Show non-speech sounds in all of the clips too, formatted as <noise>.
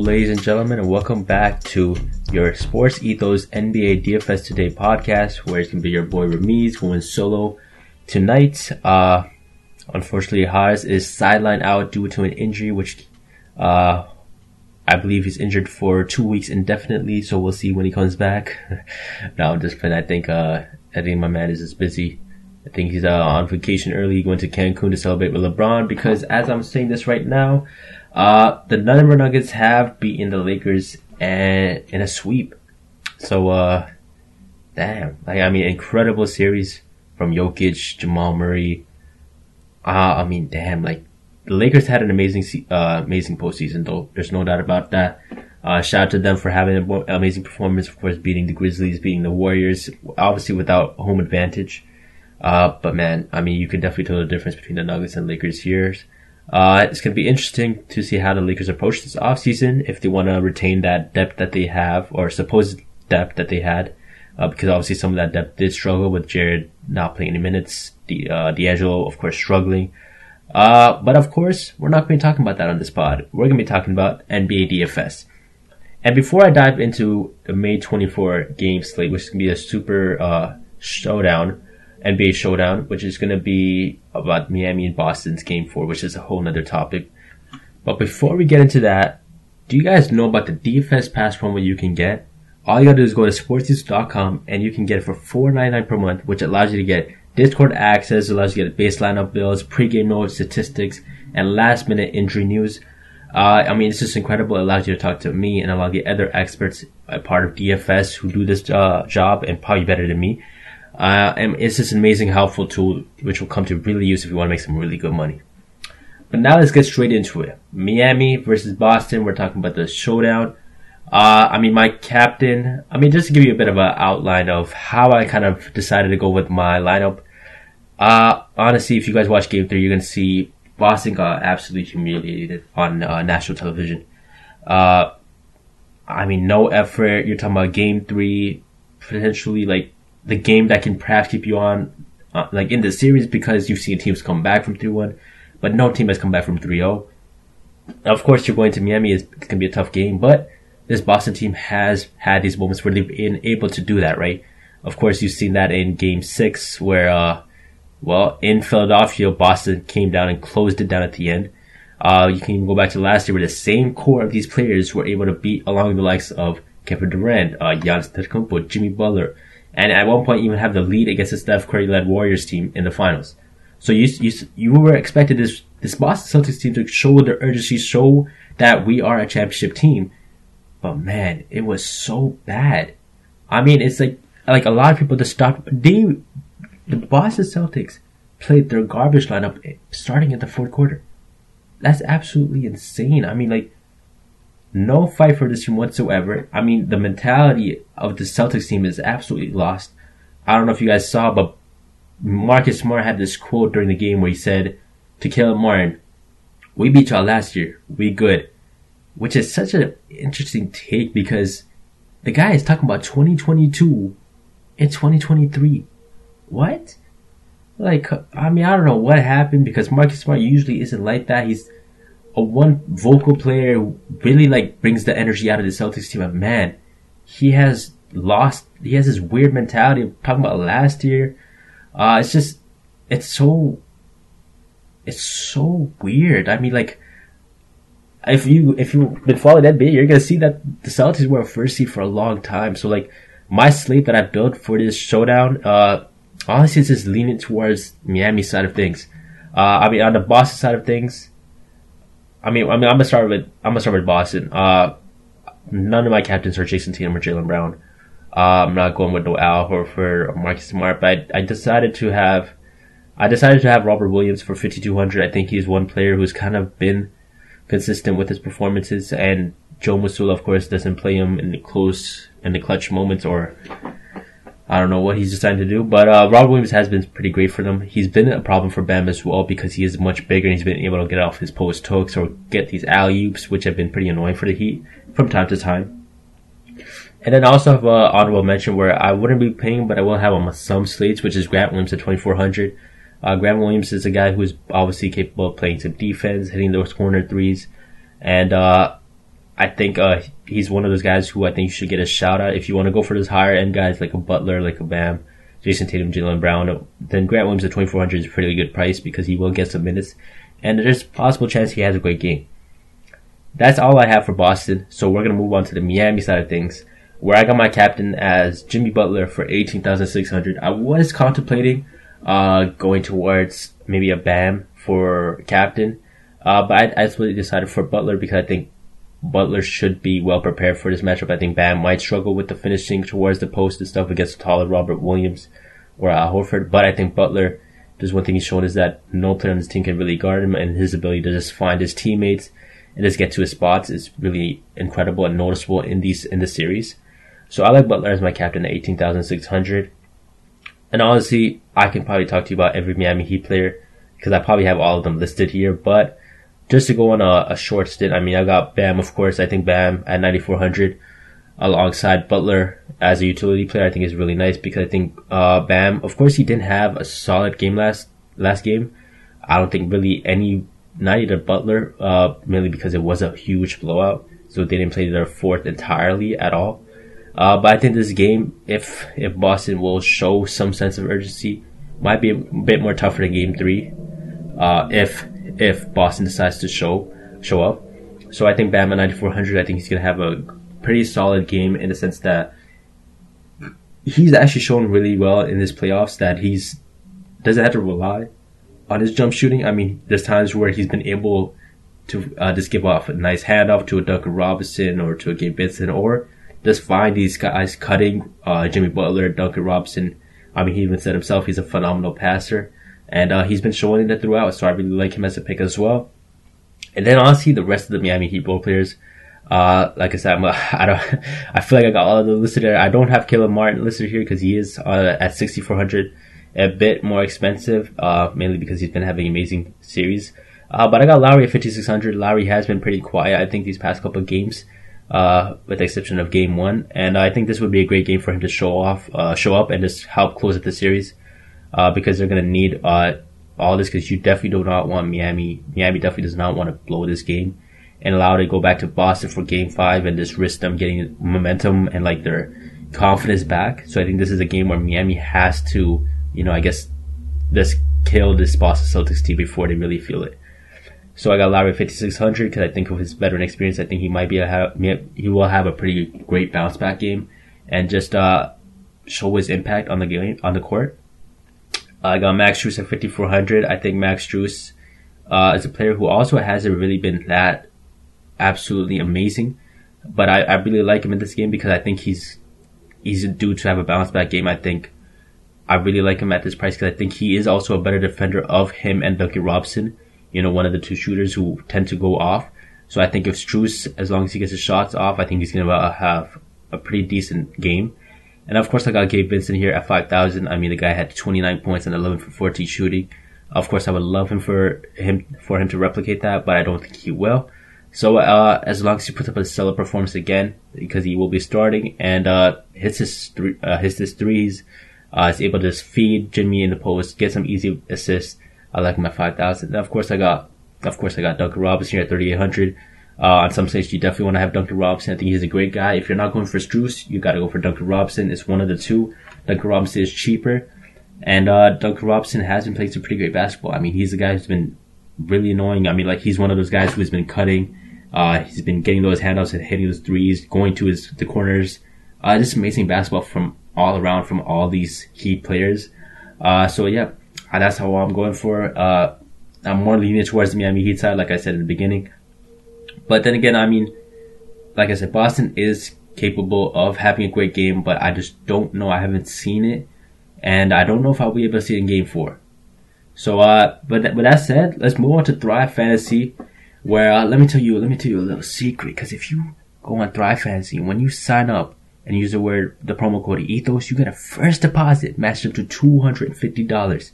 ladies and gentlemen, and welcome back to your Sports Ethos NBA DFS Today podcast, where it's gonna be your boy Rameez going solo tonight. Uh, unfortunately, Haas is sidelined out due to an injury, which uh, I believe he's injured for two weeks indefinitely. So we'll see when he comes back. <laughs> no, I'm just playing. I think uh, I think my man is just busy. I think he's uh, on vacation early, going to Cancun to celebrate with LeBron. Because as I'm saying this right now. Uh, the Denver Nuggets have beaten the Lakers and in a sweep. So, uh, damn, like, I mean, incredible series from Jokic, Jamal Murray. Uh, I mean, damn, like, the Lakers had an amazing, uh, amazing postseason though. There's no doubt about that. Uh, shout out to them for having an amazing performance, of course, beating the Grizzlies, beating the Warriors, obviously without home advantage. Uh, but man, I mean, you can definitely tell the difference between the Nuggets and Lakers here. Uh, it's going to be interesting to see how the Lakers approach this offseason if they want to retain that depth that they have or supposed depth that they had. Uh, because obviously some of that depth did struggle with Jarred not playing any minutes, the, uh, D'Angelo, of course, struggling. Uh, but of course, we're not going to be talking about that on this pod. We're going to be talking about NBA DFS. And before I dive into the May 24 game slate, which is going to be a super, uh, showdown, NBA Showdown, which is going to be about Miami and Boston's game four, which is a whole nother topic. But before we get into that, do you guys know about the DFS pass promo you can get? All you gotta do is go to sportsnews.com and you can get it for $4.99 per month, which allows you to get Discord access, allows you to get base lineup builds, pregame notes, statistics, and last minute injury news. Uh, I mean, it's just incredible. It allows you to talk to me and a lot of the other experts, a part of DFS who do this uh, job and probably better than me. Uh, and it's just an amazing, helpful tool which will come to really use if you want to make some really good money. But now let's get straight into it. Miami versus Boston. We're talking about the showdown. Uh, I mean, my captain. I mean, just to give you a bit of an outline of how I kind of decided to go with my lineup. Uh, honestly, if you guys watch Game Three, you're gonna see Boston got absolutely humiliated on uh, national television. Uh, I mean, no effort. You're talking about Game Three, potentially like the game that can perhaps keep you on, uh, like in the series because you've seen teams come back from 3-1, but no team has come back from 3-0. Of course, you're going to Miami. It's, going to be a tough game, but this Boston team has had these moments where they've been able to do that, right? Of course, you've seen that in game six where, uh, well, in Philadelphia, Boston came down and closed it down at the end. Uh, you can go back to last year where the same core of these players were able to beat along the likes of Kevin Durant, uh, Giannis Antetokounmpo, Jimmy Butler, and at one point even have the lead against the Steph Curry led Warriors team in the finals. So you you you were expected this this Boston Celtics team to show their urgency, show that we are a championship team. But man, it was so bad. I mean, it's like like a lot of people just stopped. They the Boston Celtics played their garbage lineup starting at the fourth quarter. That's absolutely insane. I mean, like no fight for this team whatsoever. I mean, the mentality of the Celtics team is absolutely lost. I don't know if you guys saw, but Marcus Smart had this quote during the game where he said to Caleb Martin, "We beat y'all last year. We good," which is such an interesting take because the guy is talking about 2022 and 2023. What? Like, I mean, I don't know what happened because Marcus Smart usually isn't like that. He's a one vocal player really like brings the energy out of the Celtics team. But man, he has lost. He has this weird mentality of talking about last year. Uh, it's just, it's so, it's so weird. I mean, like, if you if you've been following NBA, you're gonna see that the Celtics were a first seed for a long time. So like, my slate that I built for this showdown, uh, honestly, it's just leaning towards Miami side of things. Uh, I mean, on the Boston side of things, I mean, I mean, I'm gonna start with I'm gonna start with Boston. Uh, none of my captains are Jayson Tatum or Jaylen Brown. Uh, I'm not going with no Al Horford or Marcus Smart, but I, I decided to have I decided to have Robert Williams for 5200. I think he's one player who's kind of been consistent with his performances, and Joe Mazzulla, of course, doesn't play him in the close in the clutch moments or I don't know what he's deciding to do, but uh, Robert Williams has been pretty great for them. He's been a problem for Bam as well because he is much bigger and he's been able to get off his post hooks or get these alley oops, which have been pretty annoying for the Heat from time to time. And then I also have an honorable mention where I wouldn't be paying, but I will have on some slates, which is Grant Williams at 2400. Uh, Grant Williams is a guy who's obviously capable of playing some defense, hitting those corner threes, and uh, I think uh, he's one of those guys who I think you should get a shout out if you want to go for those higher end guys like a Butler, like a Bam, Jayson Tatum, Jaylen Brown. Then Grant Williams at 2400 is a pretty good price because he will get some minutes, and there's a possible chance he has a great game. That's all I have for Boston. So we're gonna move on to the Miami side of things, where I got my captain as Jimmy Butler for 18,600. I was contemplating uh, going towards maybe a Bam for captain, uh, but I, I decided for Butler because I think Butler should be well prepared for this matchup. I think Bam might struggle with the finishing towards the post and stuff against taller Robert Williams or Al Horford, but I think Butler, there's one thing he's shown is that no player on his team can really guard him, and his ability to just find his teammates and just get to his spots is really incredible and noticeable in these in the series. So I like Butler as my captain at 18,600. And honestly, I can probably talk to you about every Miami Heat player because I probably have all of them listed here, but just to go on a, a, short stint, I mean, I got Bam, of course. I think Bam at 9,400 alongside Butler as a utility player, I think is really nice because I think, uh, Bam, of course, he didn't have a solid game last, last game. I don't think really any, not even Butler, uh, mainly because it was a huge blowout. So they didn't play their fourth entirely at all. Uh, but I think this game, if, if Boston will show some sense of urgency, might be a bit more tougher than game three. Uh, if if Boston decides to show show up. So I think Bam at 9400, I think he's going to have a pretty solid game in the sense that he's actually shown really well in his playoffs that he's doesn't have to rely on his jump shooting. I mean, there's times where he's been able to uh, just give off a nice handoff to a Duncan Robinson or to a Gabe Vincent or just find these guys cutting uh, Jimmy Butler, Duncan Robinson. I mean, he even said himself he's a phenomenal passer and uh, he's been showing it throughout. So I really like him as a pick as well. And then honestly, the rest of the Miami Heat role players, uh, like I said, I'm, <laughs> I don't, <laughs> I feel like I got all of them listed there. I don't have Caleb Martin listed here because he is uh, at 6,400, a bit more expensive, uh, mainly because he's been having amazing series. Uh, but I got Lowry at 5,600. Lowry has been pretty quiet, I think, these past couple of games, uh, with the exception of game one. And I think this would be a great game for him to show off, uh, show up and just help close out the series uh, because they're going to need uh, all this because you definitely do not want Miami. Miami definitely does not want to blow this game and allow it to go back to Boston for game five and just risk them getting momentum and like their confidence back. So I think this is a game where Miami has to, you know, I guess just kill this Boston Celtics team before they really feel it. So I got Lowry 5600 because I think of his veteran experience, I think he might be a have, he will have a pretty great bounce back game and just, uh, show his impact on the game, on the court. I got Max Strus at 5400. I think Max Strus uh, is a player who also hasn't really been that absolutely amazing, but I, I really like him in this game because I think he's he's due to have a bounce back game. I think I really like him at this price because I think he is also a better defender of him and Duncan Robson. You know, one of the two shooters who tend to go off. So I think if Strus, as long as he gets his shots off, I think he's going to uh, have a pretty decent game. And of course, I got Gabe Vincent here at 5,000. I mean, the guy had 29 points and 11 for 14 shooting. Of course, I would love him for him, for him to replicate that, but I don't think he will. So, uh, as long as he puts up a stellar performance again, because he will be starting and, uh, hits his, three, uh, hits his threes, uh, is able to just feed Jimmy in the post, get some easy assists. I like my 5,000. And of course, I got, of course, I got Duncan Robinson here at 3,800. Uh, on some stages, you definitely want to have Duncan Robinson. I think he's a great guy. If you're not going for Strus, you got to go for Duncan Robinson. It's one of the two. Duncan Robinson is cheaper, and uh, Duncan Robinson has been playing some pretty great basketball. I mean, he's a guy who's been really annoying. I mean, like he's one of those guys who's been cutting. Uh, he's been getting those handouts and hitting those threes, going to his the corners. Uh, just amazing basketball from all around from all these key players. Uh, so yeah, that's how I'm going for. Uh, I'm more leaning towards the Miami Heat side, like I said in the beginning. But then again, I mean, like I said, Boston is capable of having a great game, but I just don't know. I haven't seen it, and I don't know if I'll be able to see it in Game Four. So, uh, but with that said, let's move on to Thrive Fantasy, where uh, let me tell you, let me tell you a little secret. Because if you go on Thrive Fantasy, when you sign up and use the word the promo code Ethos, you get a first deposit matched up to two hundred and fifty dollars.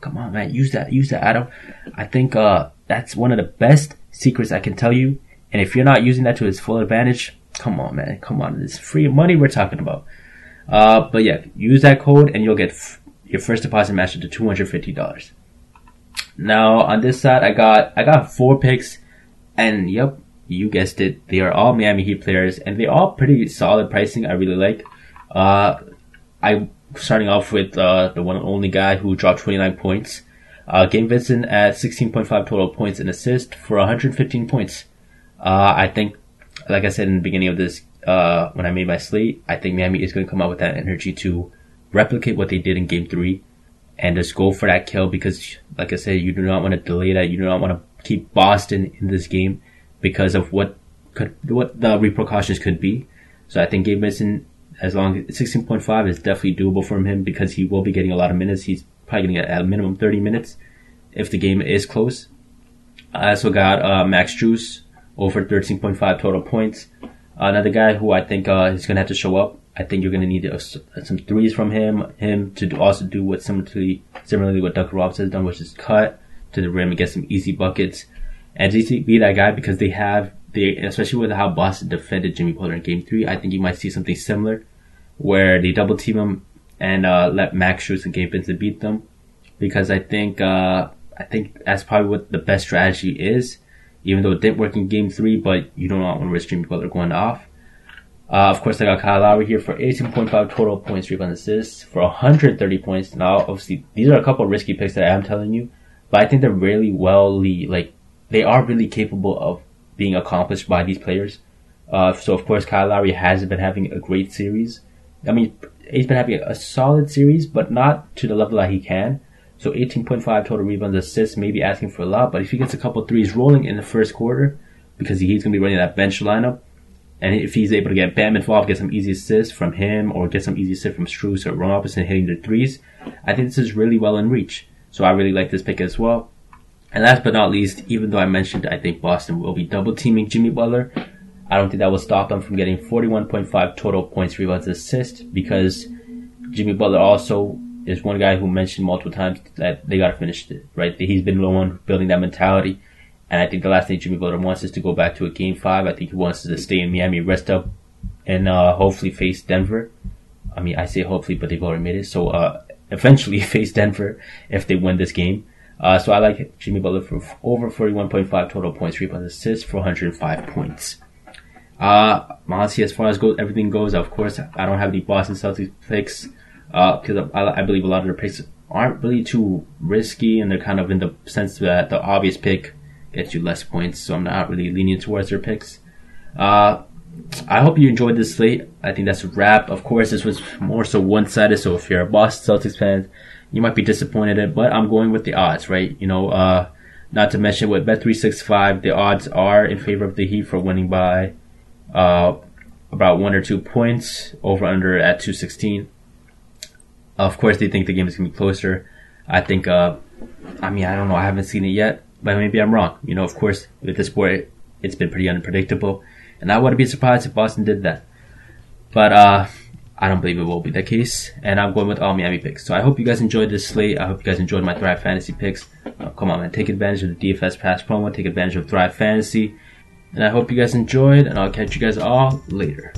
Come on, man, use that, use that, Adam. I think uh, that's one of the best secrets I can tell you and if you're not using that to its full advantage, come on, man, come on, it's free money we're talking about. Uh, but yeah, use that code and you'll get f- your first deposit matched to two hundred fifty dollars. Now on this side, I got I got four picks, and yep, You guessed it. They are all Miami Heat players, and they're all pretty solid pricing. I really like. Uh, I starting off with uh, the one and only guy who dropped 29 points. Uh, Gabe Vincent at 16.5 total points and assist for 115 points. Uh, I think, like I said in the beginning of this, uh, when I made my slate, I think Miami is going to come out with that energy to replicate what they did in game three and just go for that kill because, like I said, you do not want to delay that. You do not want to keep Boston in this game because of what could, what the repercussions could be. So I think Gabe Vincent, as long as 16.5 is definitely doable from him because he will be getting a lot of minutes. He's probably getting at a minimum 30 minutes if the game is close. I also got uh, Max Strus over 13.5 total points. Another guy who I think uh, is going to have to show up. I think you're going to need uh, some threes from him. Him to do, also do what similarly similarly what Duncan Robinson has done, which is cut to the rim and get some easy buckets. And to be that guy because they have they especially with how Boston defended Jimmy Butler in Game Three. I think you might see something similar where they double team him and uh, let Max Strus and Gabe Vincent beat them because I think uh, I think that's probably what the best strategy is. Even though it didn't work in Game Three, but you don't want to risk Jimmy Butler going off. Uh, of course, I got Kyle Lowry here for 18.5 total points, rebounds, assists for 130 points. Now, obviously, these are a couple risky picks that I am telling you, but I think they're really well, like they are really capable of being accomplished by these players. Uh, so of course, Kyle Lowry hasn't been having a great series. I mean, he's been having a solid series, but not to the level that he can. So 18.5 total rebounds, assists, maybe asking for a lot, but if he gets a couple threes rolling in the first quarter, because he's going to be running that bench lineup, and if he's able to get Bam involved, get some easy assists from him, or get some easy assists from Strus or Robinson hitting the threes, I think this is really well in reach. So I really like this pick as well. And last but not least, even though I mentioned I think Boston will be double teaming Jimmy Butler, I don't think that will stop them from getting 41.5 total points, rebounds, assists because Jimmy Butler also is one guy who mentioned multiple times that they got to finish it, right? He's been the one building that mentality. And I think the last thing Jimmy Butler wants is to go back to a game five. I think he wants to stay in Miami, rest up, and uh, hopefully face Denver. I mean, I say hopefully, but they've already made it. So uh, eventually <laughs> face Denver if they win this game. Uh, so I like Jimmy Butler for over 41.5 total points, rebounds, assists for 105 points. Uh, honestly, as far as go, everything goes, of course, I don't have any Boston Celtics picks because uh, I, I, believe a lot of their picks aren't really too risky, and they're kind of in the sense that the obvious pick gets you less points. So I'm not really leaning towards their picks. Uh, I hope you enjoyed this slate. I think that's a wrap. Of course, this was more so one sided. So if you're a Boston Celtics fan, you might be disappointed in, but I'm going with the odds, right? You know, uh, not to mention with Bet365, the odds are in favor of the Heat for winning by, uh, about one or two points over under at 216. Of course, they think the game is to be closer. I think, uh, I mean, I don't know. I haven't seen it yet, but maybe I'm wrong. You know, of course, with this sport, it's been pretty unpredictable. And I wouldn't be surprised if Boston did that. But, uh, I don't believe it will be the case. And I'm going with all Miami picks. So I hope you guys enjoyed this slate. I hope you guys enjoyed my Thrive Fantasy picks. Uh, come on, man. Take advantage of the DFS Pass promo. Take advantage of Thrive Fantasy. And I hope you guys enjoyed. And I'll catch you guys all later.